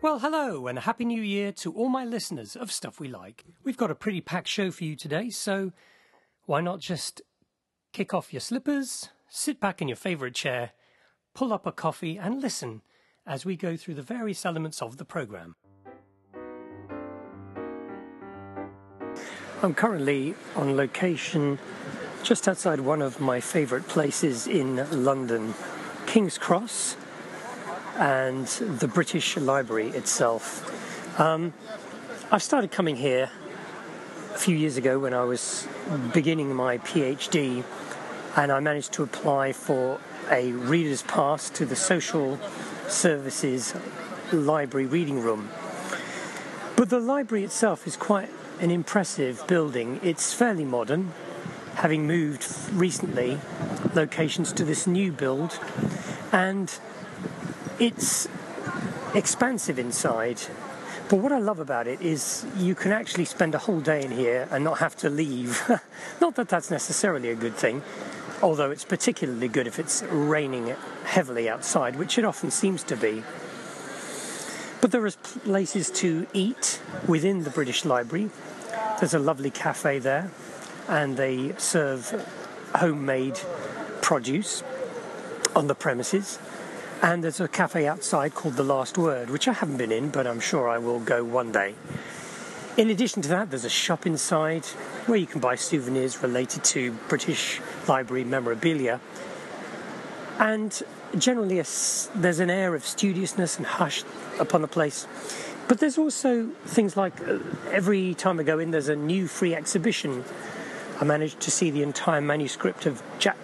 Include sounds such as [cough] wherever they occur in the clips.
Well, hello, and a happy new year to all my listeners of Stuff We Like. We've got a pretty packed show for you today, so why not just kick off your slippers, sit back in your favourite chair, pull up a coffee, and listen as we go through the various elements of the programme. I'm currently on location just outside one of my favourite places in London, King's Cross and the British Library itself. Um, I started coming here a few years ago when I was beginning my PhD, and I managed to apply for a reader's pass to the Social Services Library Reading Room. But the library itself is quite an impressive building. It's fairly modern, having moved recently locations to this new build, and it's expansive inside, but what I love about it is you can actually spend a whole day in here and not have to leave. [laughs] not that that's necessarily a good thing, although it's particularly good if it's raining heavily outside, which it often seems to be. But there are places to eat within the British Library. There's a lovely cafe there, and they serve homemade produce on the premises. And there's a cafe outside called The Last Word, which I haven't been in, but I'm sure I will go one day. In addition to that, there's a shop inside where you can buy souvenirs related to British Library memorabilia. And generally, a, there's an air of studiousness and hush upon the place. But there's also things like uh, every time I go in, there's a new free exhibition. I managed to see the entire manuscript of Jack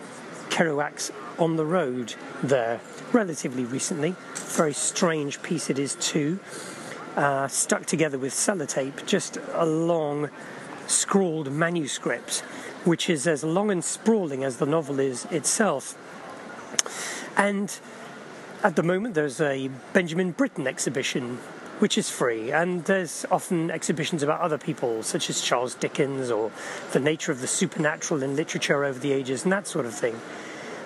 Kerouac's On the Road there relatively recently. Very strange piece it is, too. Uh, stuck together with sellotape, just a long scrawled manuscript, which is as long and sprawling as the novel is itself. And at the moment, there's a Benjamin Britten exhibition, which is free, and there's often exhibitions about other people, such as Charles Dickens or the nature of the supernatural in literature over the ages and that sort of thing.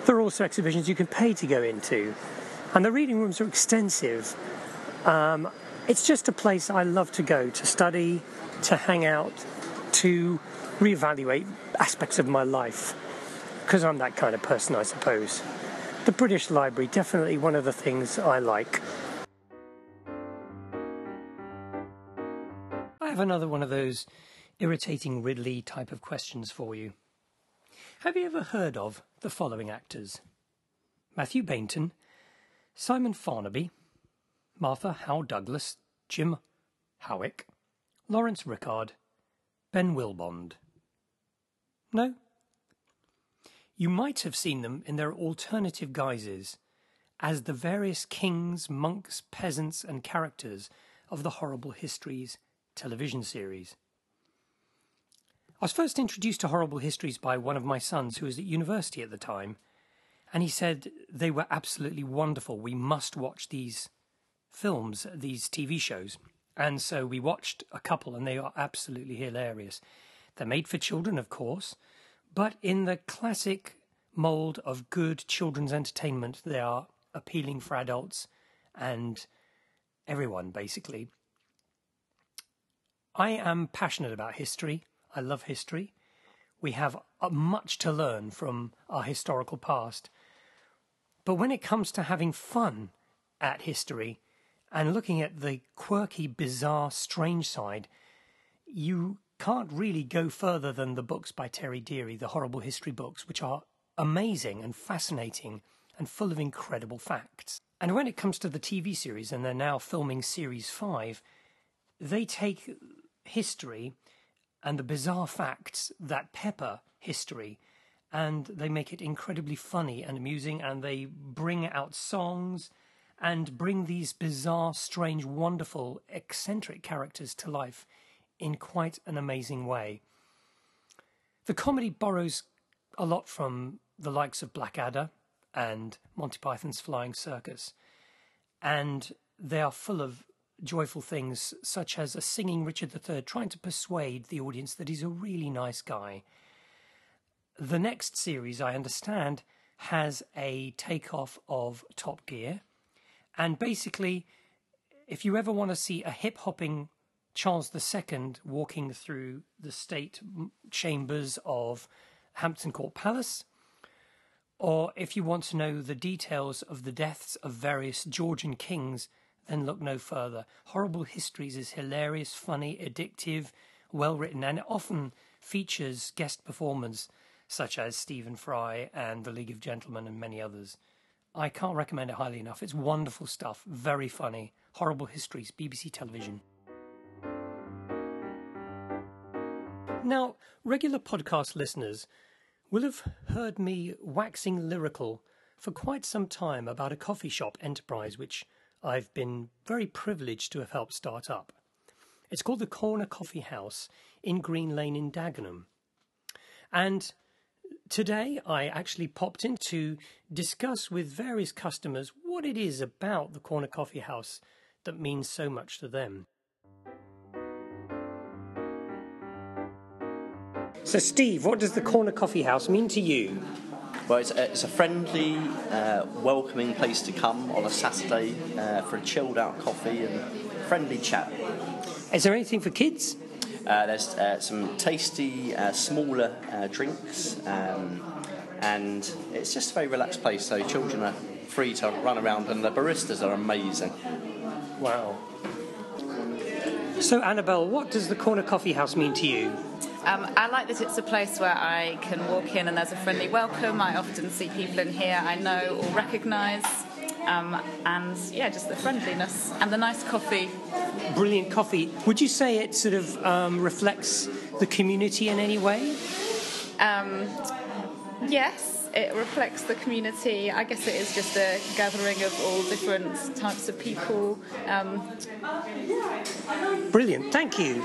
There are also exhibitions you can pay to go into, and the reading rooms are extensive. Um, it's just a place I love to go to study, to hang out, to reevaluate aspects of my life, because I'm that kind of person, I suppose. The British Library, definitely one of the things I like. I have another one of those irritating Ridley type of questions for you. Have you ever heard of the following actors? Mathew Baynton, Simon Farnaby, Martha Howe Douglas, Jim Howick, Laurence Rickard, Ben Willbond. No? You might have seen them in their alternative guises as the various kings, monks, peasants, and characters of the Horrible Histories television series. I was first introduced to Horrible Histories by one of my sons who was at university at the time, and he said they were absolutely wonderful. We must watch these films, these TV shows. And so we watched a couple, and they are absolutely hilarious. They're made for children, of course, but in the classic mold of good children's entertainment, they are appealing for adults and everyone, basically. I am passionate about history. I love history. We have uh, much to learn from our historical past. But when it comes to having fun at history and looking at the quirky, bizarre, strange side, you can't really go further than the books by Terry Deary, the horrible history books, which are amazing and fascinating and full of incredible facts. And when it comes to the TV series, and they're now filming series five, they take history and the bizarre facts that pepper history. And they make it incredibly funny and amusing and they bring out songs and bring these bizarre strange wonderful eccentric characters to life in quite an amazing way. The comedy borrows a lot from the likes of blackadder and monty python's flying circus and they are full of joyful things, such as a singing Richard III trying to persuade the audience that he's a really nice guy. The next series, I understand, has a takeoff of Top Gear, and basically, if you ever want to see a hip hopping Charles II walking through the state chambers of Hampton Court Palace, or if you want to know the details of the deaths of various Georgian kings, then look no further. Horrible Histories is hilarious, funny, addictive, well written, and it often features guest performers such as Stephen Fry and The League of Gentlemen and many others. I can't recommend it highly enough. It's wonderful stuff, very funny. Horrible Histories, BBC Television. Now, regular podcast listeners will have heard me waxing lyrical for quite some time about a coffee shop enterprise which I've been very privileged to have helped start up. It's called the Corner Coffee House in Green Lane in Dagenham. And today I actually popped in to discuss with various customers what it is about the Corner Coffee House that means so much to them. So, Steve, what does the Corner Coffee House mean to you? Well, it's a, it's a friendly, uh, welcoming place to come on a Saturday uh, for a chilled out coffee and friendly chat. Is there anything for kids? Uh, there's uh, some tasty, uh, smaller uh, drinks, um, and it's just a very relaxed place. So children are free to run around, and the baristas are amazing. Wow. So, Annabelle, what does the Corner Coffee House mean to you? Um, I like that it's a place where I can walk in and there's a friendly welcome. I often see people in here I know or recognise. Um, and yeah, just the friendliness and the nice coffee. Brilliant coffee. Would you say it sort of um, reflects the community in any way? Um, yes, it reflects the community. I guess it is just a gathering of all different types of people. Um, Brilliant, thank you.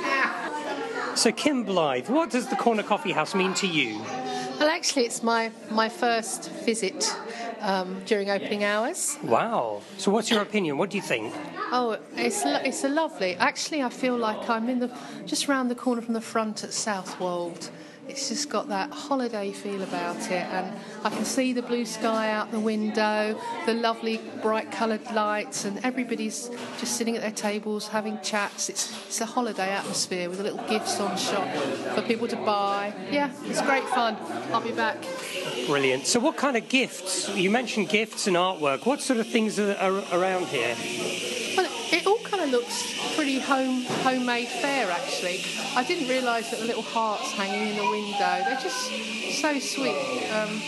So, Kim Blythe, what does the Corner Coffee House mean to you? Well, actually, it's my, my first visit um, during opening hours. Wow. So, what's your opinion? What do you think? Oh, it's lo- it's a lovely. Actually, I feel like I'm in the just round the corner from the front at Southwold. It's just got that holiday feel about it, and I can see the blue sky out the window, the lovely bright coloured lights, and everybody's just sitting at their tables having chats. It's, it's a holiday atmosphere with a little gifts on shop for people to buy. Yeah, it's great fun. I'll be back. Brilliant. So, what kind of gifts? You mentioned gifts and artwork. What sort of things are, are around here? Well, it all kind of looks pretty home homemade fair actually. I didn't realise that the little hearts hanging in the window, they're just so sweet. Um,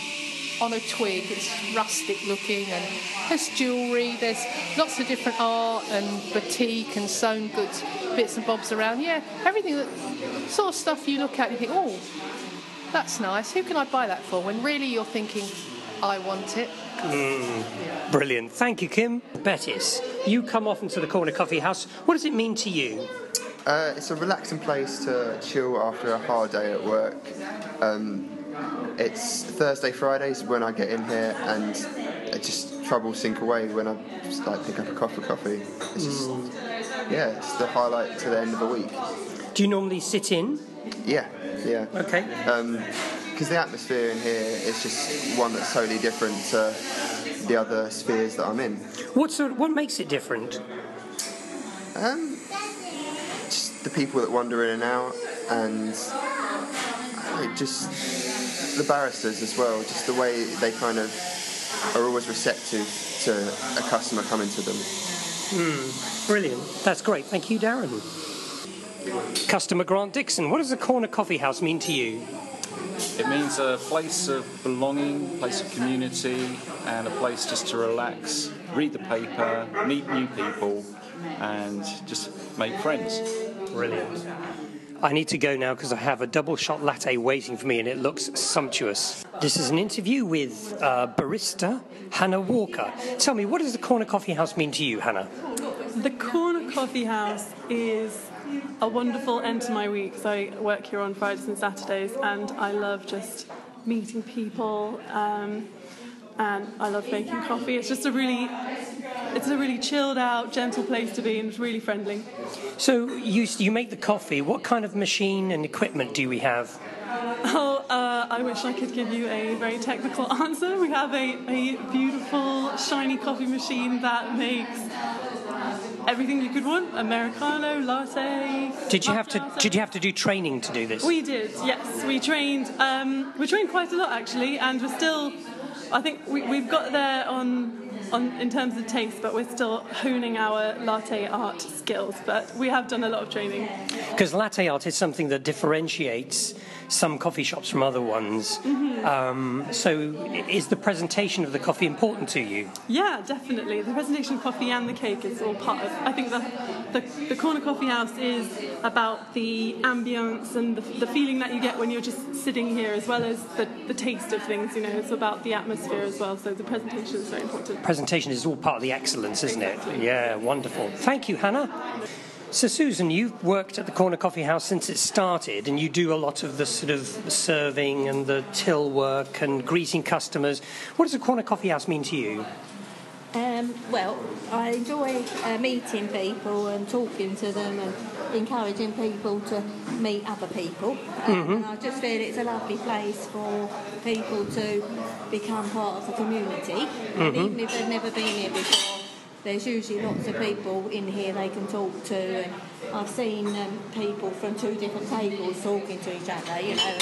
on a twig, it's rustic looking, and there's jewellery, there's lots of different art and batik and sewn goods, bits and bobs around. Yeah, everything that sort of stuff you look at and you think, oh, that's nice. Who can I buy that for? When really you're thinking, I want it. Mm, brilliant. Thank you, Kim. Bettis, you come often to the Corner Coffee House. What does it mean to you? Uh, it's a relaxing place to chill after a hard day at work. Um, it's Thursday, Fridays when I get in here, and it just trouble sink away when I just like pick up a cup of coffee. It's just, mm. yeah, it's the highlight to the end of the week. Do you normally sit in? Yeah, yeah. Okay. Um, because the atmosphere in here is just one that's totally different to the other spheres that I'm in. What sort? What makes it different? Um, just the people that wander in and out, and just the barristers as well. Just the way they kind of are always receptive to a customer coming to them. Mm, brilliant. That's great. Thank you, Darren. Customer Grant Dixon, what does the Corner Coffee House mean to you? It means a place of belonging, place of community, and a place just to relax, read the paper, meet new people, and just make friends. Brilliant. I need to go now because I have a double shot latte waiting for me and it looks sumptuous. This is an interview with uh, barista Hannah Walker. Tell me, what does the Corner Coffee House mean to you, Hannah? The Corner Coffee House is a wonderful end to my week. So I work here on Fridays and Saturdays, and I love just meeting people. Um, and I love making coffee. It's just a really, it's a really chilled out, gentle place to be, and it's really friendly. So you you make the coffee. What kind of machine and equipment do we have? Oh, uh, I wish I could give you a very technical [laughs] answer. We have a, a beautiful, shiny coffee machine that makes everything you could want Americano, latte. Did you have to? latte. Did you have to do training to do this? We did, yes. We trained. Um, we trained quite a lot actually, and we're still. I think we, we've got there on, on in terms of taste, but we're still honing our latte art skills. But we have done a lot of training. Because latte art is something that differentiates some coffee shops from other ones. Mm-hmm. Um, so, is the presentation of the coffee important to you? Yeah, definitely. The presentation of coffee and the cake is all part of. I think the the, the corner coffee house is about the ambience and the, the feeling that you get when you're just sitting here, as well as the, the taste of things. You know, it's about the atmosphere as well. So the presentation is very important. Presentation is all part of the excellence, isn't it? Yeah, wonderful. Thank you, Hannah. So, Susan, you've worked at the Corner Coffee House since it started, and you do a lot of the sort of serving and the till work and greeting customers. What does a Corner Coffee House mean to you? Um, well, I enjoy uh, meeting people and talking to them and encouraging people to meet other people. Um, And I just feel it's a lovely place for people to become part of the community. And even if they've never been here before, there's usually lots of people in here they can talk to. And I've seen um, people from two different tables talking to each other, you know.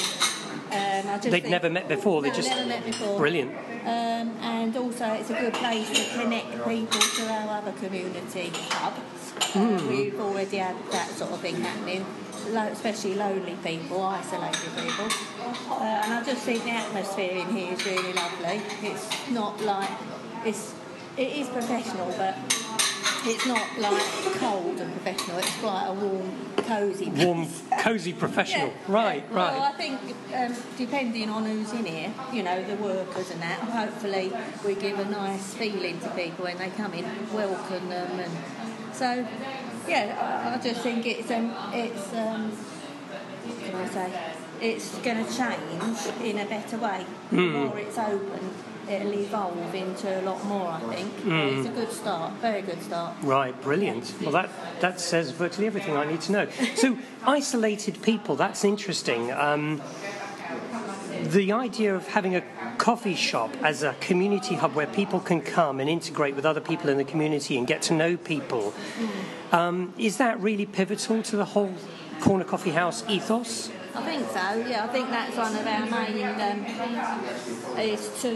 And, um, I just They'd think- never met before, they No, just- never met before. Brilliant. Um, and also, it's a good place to connect people to our other community hubs. Uh, we've already had that sort of thing happening, lo- especially lonely people, isolated people. Uh, and I just think the atmosphere in here is really lovely. It's not like it's it is professional, but it's not like cold and professional. It's quite a warm, cosy. place. Warm, cosy professional. Yeah. Right, right. Well, I think um, depending on who's in here, you know, the workers and that, hopefully we give a nice feeling to people when they come in, welcome them, and so yeah, I, I just think it's um, it's um, what can I say? It's going to change in a better way. The more it's open, it'll evolve into a lot more. I think it's a good start, very good start. Right, brilliant. Well, that, that says virtually everything I need to know. So, isolated people, that's interesting. Um, the idea of having a coffee shop as a community hub where people can come and integrate with other people in the community and get to know people, um, is that really pivotal to the whole Corner Coffee House ethos? I think so. Yeah, I think that's one of our main um, is to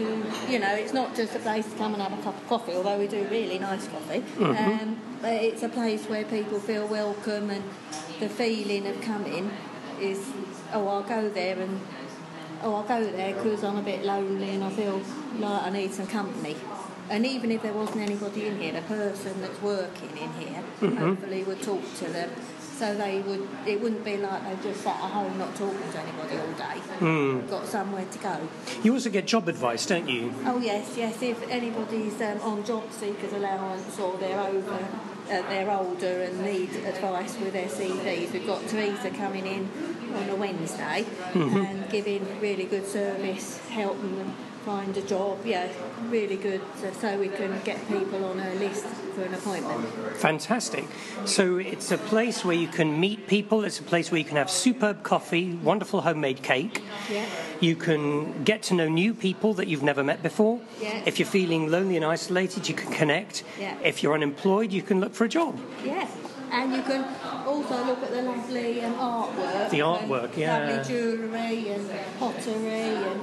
you know it's not just a place to come and have a cup of coffee, although we do really nice coffee. Um, but it's a place where people feel welcome and the feeling of coming is oh I'll go there and oh I'll go there because I'm a bit lonely and I feel like I need some company. And even if there wasn't anybody in here, the person that's working in here hopefully would talk to them. So they would, it wouldn't be like they just sat at home not talking to anybody all day. Got somewhere to go. You also get job advice, don't you? Oh yes, yes. If anybody's um, on job seekers allowance or they're over, uh, they're older and need advice with their CVs, we've got Teresa coming in on a Wednesday and giving really good service, helping them find a job. Yeah, really good. So, we can get people on a list for an appointment. Fantastic. So it's a place where you can meet people, it's a place where you can have superb coffee, wonderful homemade cake. Yeah. You can get to know new people that you've never met before. Yeah. If you're feeling lonely and isolated, you can connect. Yeah. If you're unemployed, you can look for a job. Yeah, and you can also look at the lovely um, artwork. The artwork, yeah. Lovely jewellery and pottery and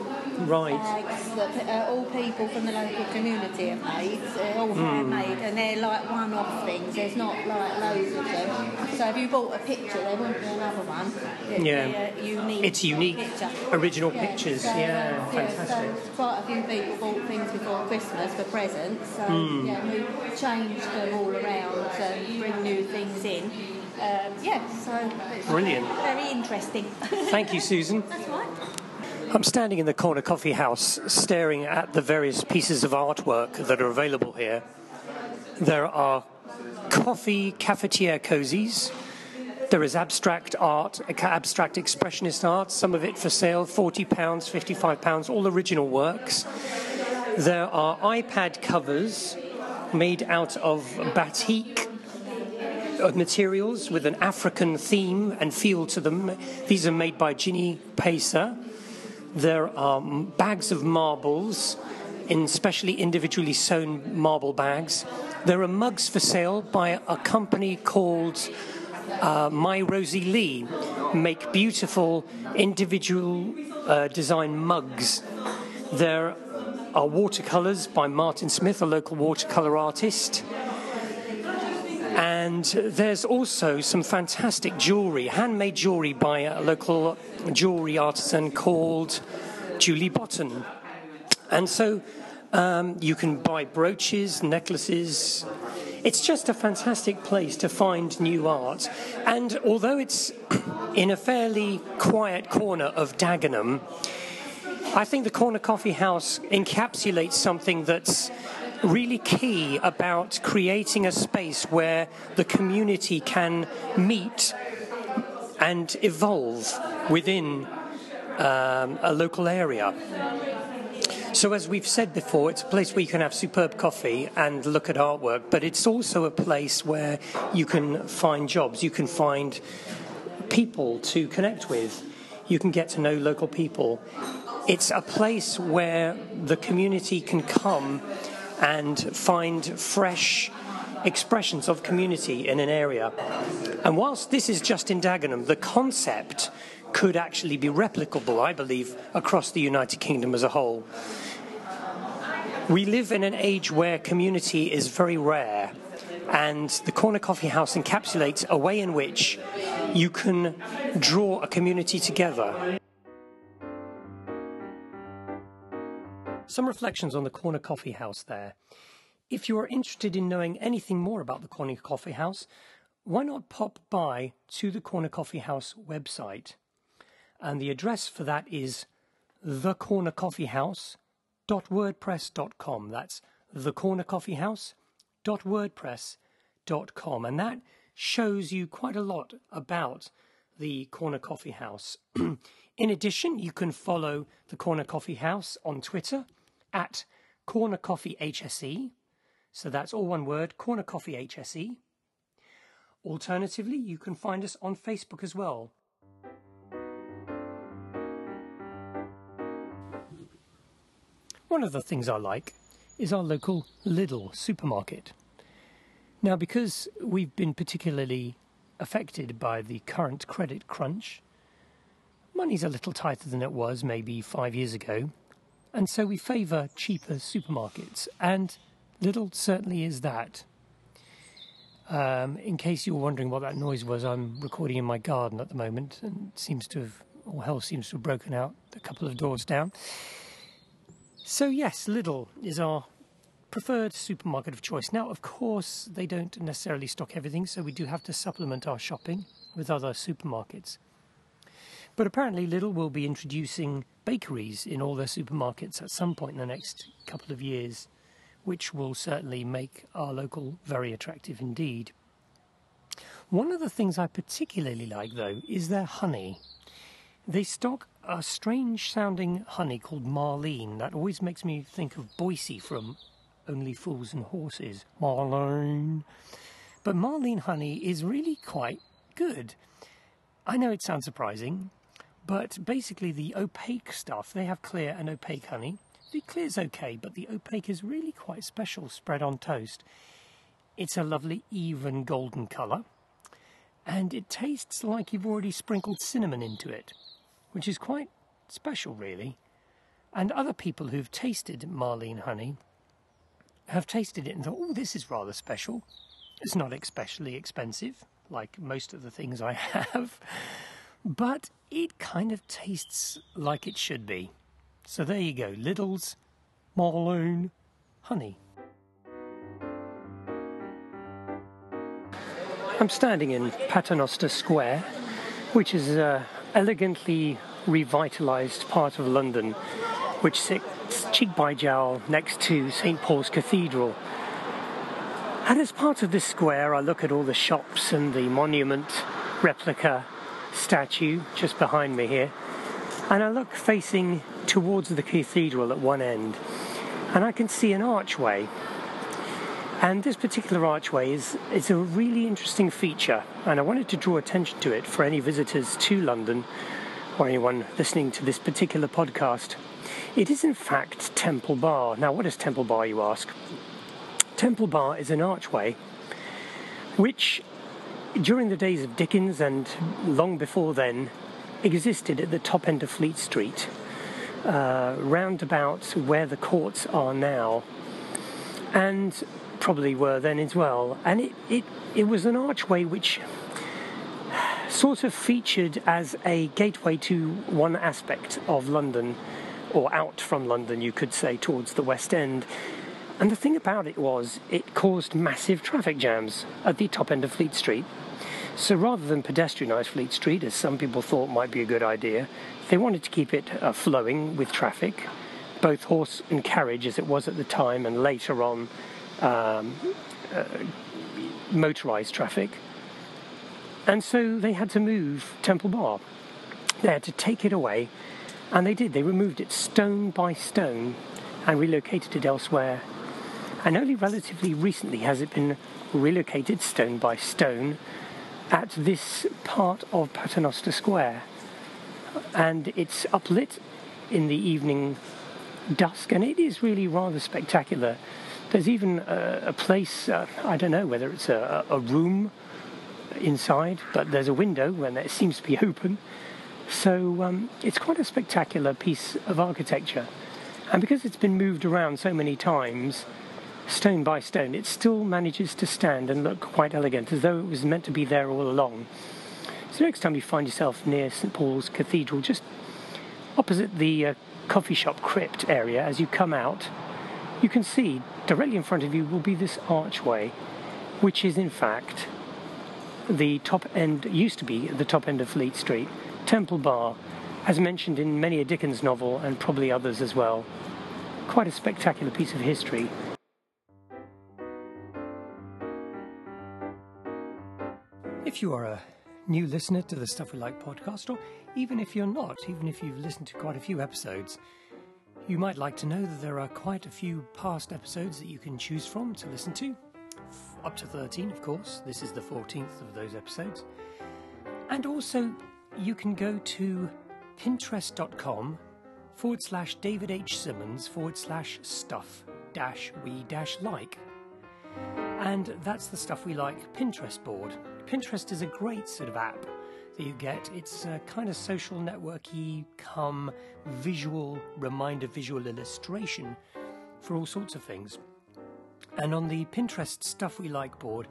Right. bags that uh, all people from the local community have made. They're all handmade and they're like one-off things. There's not like loads of them. So if you bought a picture, there wouldn't be another one. It'd Yeah. unique. It's unique, picture. original pictures. so, Yeah, um, fantastic. so quite a few people bought things before Christmas for presents. So Hmm. yeah, we changed them all around and bring new things in. Um, yeah, so it's Brilliant. very interesting. [laughs] Thank you, Susan. That's right. I'm standing in the corner coffee house staring at the various pieces of artwork that are available here. There are coffee cafetiere cozies. There is abstract art, abstract expressionist art, some of it for sale, £40, £55, all original works. There are iPad covers made out of batik materials with an African theme and feel to them. These are made by Ginny Pacer. There are bags of marbles in specially individually sewn marble bags. There are mugs for sale by a company called uh, My Rosie Lee, make beautiful individual uh, design mugs. There are watercolors by Martin Smith, a local watercolor artist. And there's also some fantastic jewellery, handmade jewellery by a local jewellery artisan called Julie Botton. And so um, you can buy brooches, necklaces. It's just a fantastic place to find new art. And although it's [clears throat] in a fairly quiet corner of Dagenham, I think the Corner Coffee House encapsulates something that's really key about creating a space where the community can meet and evolve within um, a local area. So, as we've said before, it's a place where you can have superb coffee and look at artwork, but it's also a place where you can find jobs, you can find people to connect with, you can get to know local people. It's a place where the community can come and find fresh expressions of community in an area. And whilst this is just in Dagenham, the concept could actually be replicable, I believe, across the United Kingdom as a whole. We live in an age where community is very rare, and the Corner Coffee House encapsulates a way in which you can draw a community together. Some reflections on the Corner Coffee House there. If you are interested in knowing anything more about the Corner Coffee House, why not pop by to the Corner Coffee House website? And the address for that is thecornercoffeehouse.wordpress.com. That's thecornercoffeehouse.wordpress.com. And that shows you quite a lot about the Corner Coffee House. [clears throat] In addition, you can follow the Corner Coffee House on Twitter at Corner Coffee HSE. So that's all one word, Corner Coffee HSE. Alternatively, you can find us on Facebook as well. One of the things I like is our local Lidl supermarket. Now, because we've been particularly affected by the current credit crunch, money's a little tighter than it was maybe five years ago, and so we favour cheaper supermarkets, and Lidl certainly is that. Um, in case you were wondering what that noise was, I'm recording in my garden at the moment, and seems to have, all hell seems to have broken out a couple of doors down. So, yes, Lidl is our preferred supermarket of choice. Now, of course, they don't necessarily stock everything, so we do have to supplement our shopping with other supermarkets. But apparently, Lidl will be introducing bakeries in all their supermarkets at some point in the next couple of years, which will certainly make our local very attractive indeed. One of the things I particularly like, though, is their honey. They stock a strange sounding honey called Marlene that always makes me think of Boycie from Only Fools and Horses. Marlene. But Marlene honey is really quite good. I know it sounds surprising, but basically the opaque stuff, they have clear and opaque honey. The clear is okay, but the opaque is really quite special spread on toast. It's a lovely even golden colour, and it tastes like you've already sprinkled cinnamon into it which is quite special, really. And other people who've tasted Marlene honey have tasted it and thought, oh, this is rather special. It's not especially expensive, like most of the things I [laughs] have, but it kind of tastes like it should be. So there you go, Lidl's Marlene honey. I'm standing in Paternoster Square, which is uh, elegantly revitalised part of London, which sits cheek by jowl next to St Paul's Cathedral. And as part of this square, I look at all the shops and the monument replica statue just behind me here. And I look facing towards the cathedral at one end, and I can see an archway and this particular archway is, is a really interesting feature, and I wanted to draw attention to it for any visitors to London or anyone listening to this particular podcast. It is, in fact, Temple Bar. Now, what is Temple Bar, you ask? Temple Bar is an archway which, during the days of Dickens and long before then, existed at the top end of Fleet Street, uh, round about where the courts are now, and probably were then as well. And it, it, it was an archway which sort of featured as a gateway to one aspect of London, or out from London, you could say, towards the West End. And the thing about it was, it caused massive traffic jams at the top end of Fleet Street. So rather than pedestrianise Fleet Street, as some people thought might be a good idea, they wanted to keep it uh, flowing with traffic, both horse and carriage as it was at the time, and later on um, uh, motorised traffic. And so they had to move Temple Bar. They had to take it away, and they did. They removed it stone by stone and relocated it elsewhere. And only relatively recently has it been relocated stone by stone at this part of Paternoster Square. And it's uplit in the evening dusk, and it is really rather spectacular. There's even a, a place, uh, I don't know whether it's a, a room inside, but there's a window and it seems to be [laughs] open. So um, it's quite a spectacular piece of architecture. And because it's been moved around so many times, stone by stone, it still manages to stand and look quite elegant, as though it was meant to be there all along. So next time you find yourself near St Paul's Cathedral, just opposite the uh, coffee shop crypt area, as you come out, you can see directly in front of you will be this archway, which is in fact the top end, used to be the top end of Fleet Street, Temple Bar, as mentioned in many a Dickens novel and probably others as well. Quite a spectacular piece of history. If you are a new listener to the Stuff We Like podcast, or even if you're not, even if you've listened to quite a few episodes, you might like to know that there are quite a few past episodes that you can choose from to listen to up to 13, of course. This is the 14th of those episodes. And also, you can go to pinterest.com forward slash David H. Simmons forward slash stuff dash we dash like. And that's the Stuff We Like Pinterest board. Pinterest is a great sort of app that you get. It's a kind of social networky, come visual reminder, visual illustration for all sorts of things. And on the Pinterest Stuff We Like board,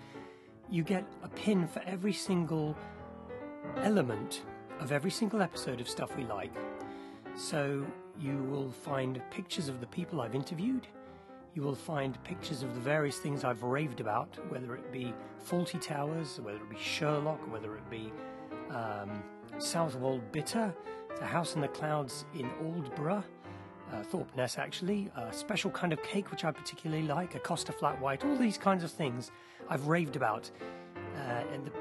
you get a pin for every single element of every single episode of Stuff We Like. So you will find pictures of the people I've interviewed. You will find pictures of the various things I've raved about, whether it be Fawlty Towers, whether it be Sherlock, whether it be um, Southwold Bitter, The House in the Clouds in Aldeburgh, uh, Thorpeness actually, a special kind of cake which I particularly like, a Costa Flat White, all these kinds of things I've raved about uh, in the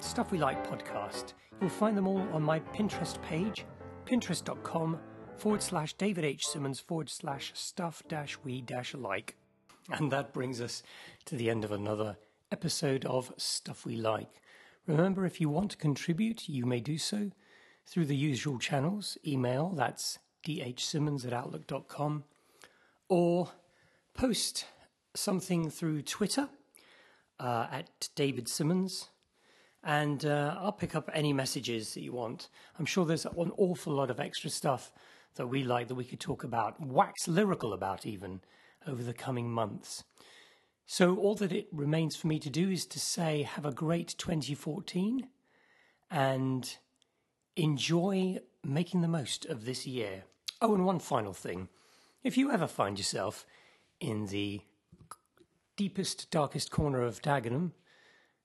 Stuff We Like podcast. You'll find them all on my Pinterest page, pinterest.com forward slash David H. Simmons forward slash stuff dash we dash like. And that brings us to the end of another episode of Stuff We Like. Remember, if you want to contribute, you may do so through the usual channels email, that's dhsimmons at outlook.com, or post something through Twitter uh, at David Simmons, and uh, I'll pick up any messages that you want. I'm sure there's an awful lot of extra stuff that we like that we could talk about, wax lyrical about even, over the coming months. So, all that it remains for me to do is to say, have a great 2014 and enjoy making the most of this year. Oh, and one final thing. If you ever find yourself in the deepest, darkest corner of Dagenham,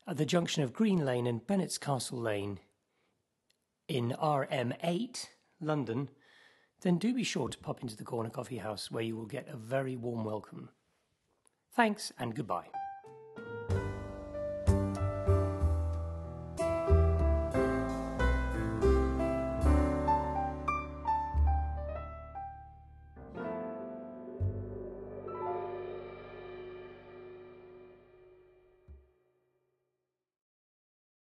at the junction of Green Lane and Bennett's Castle Lane in RM8, London, then do be sure to pop into the Corner Coffee House where you will get a very warm welcome. Thanks and goodbye.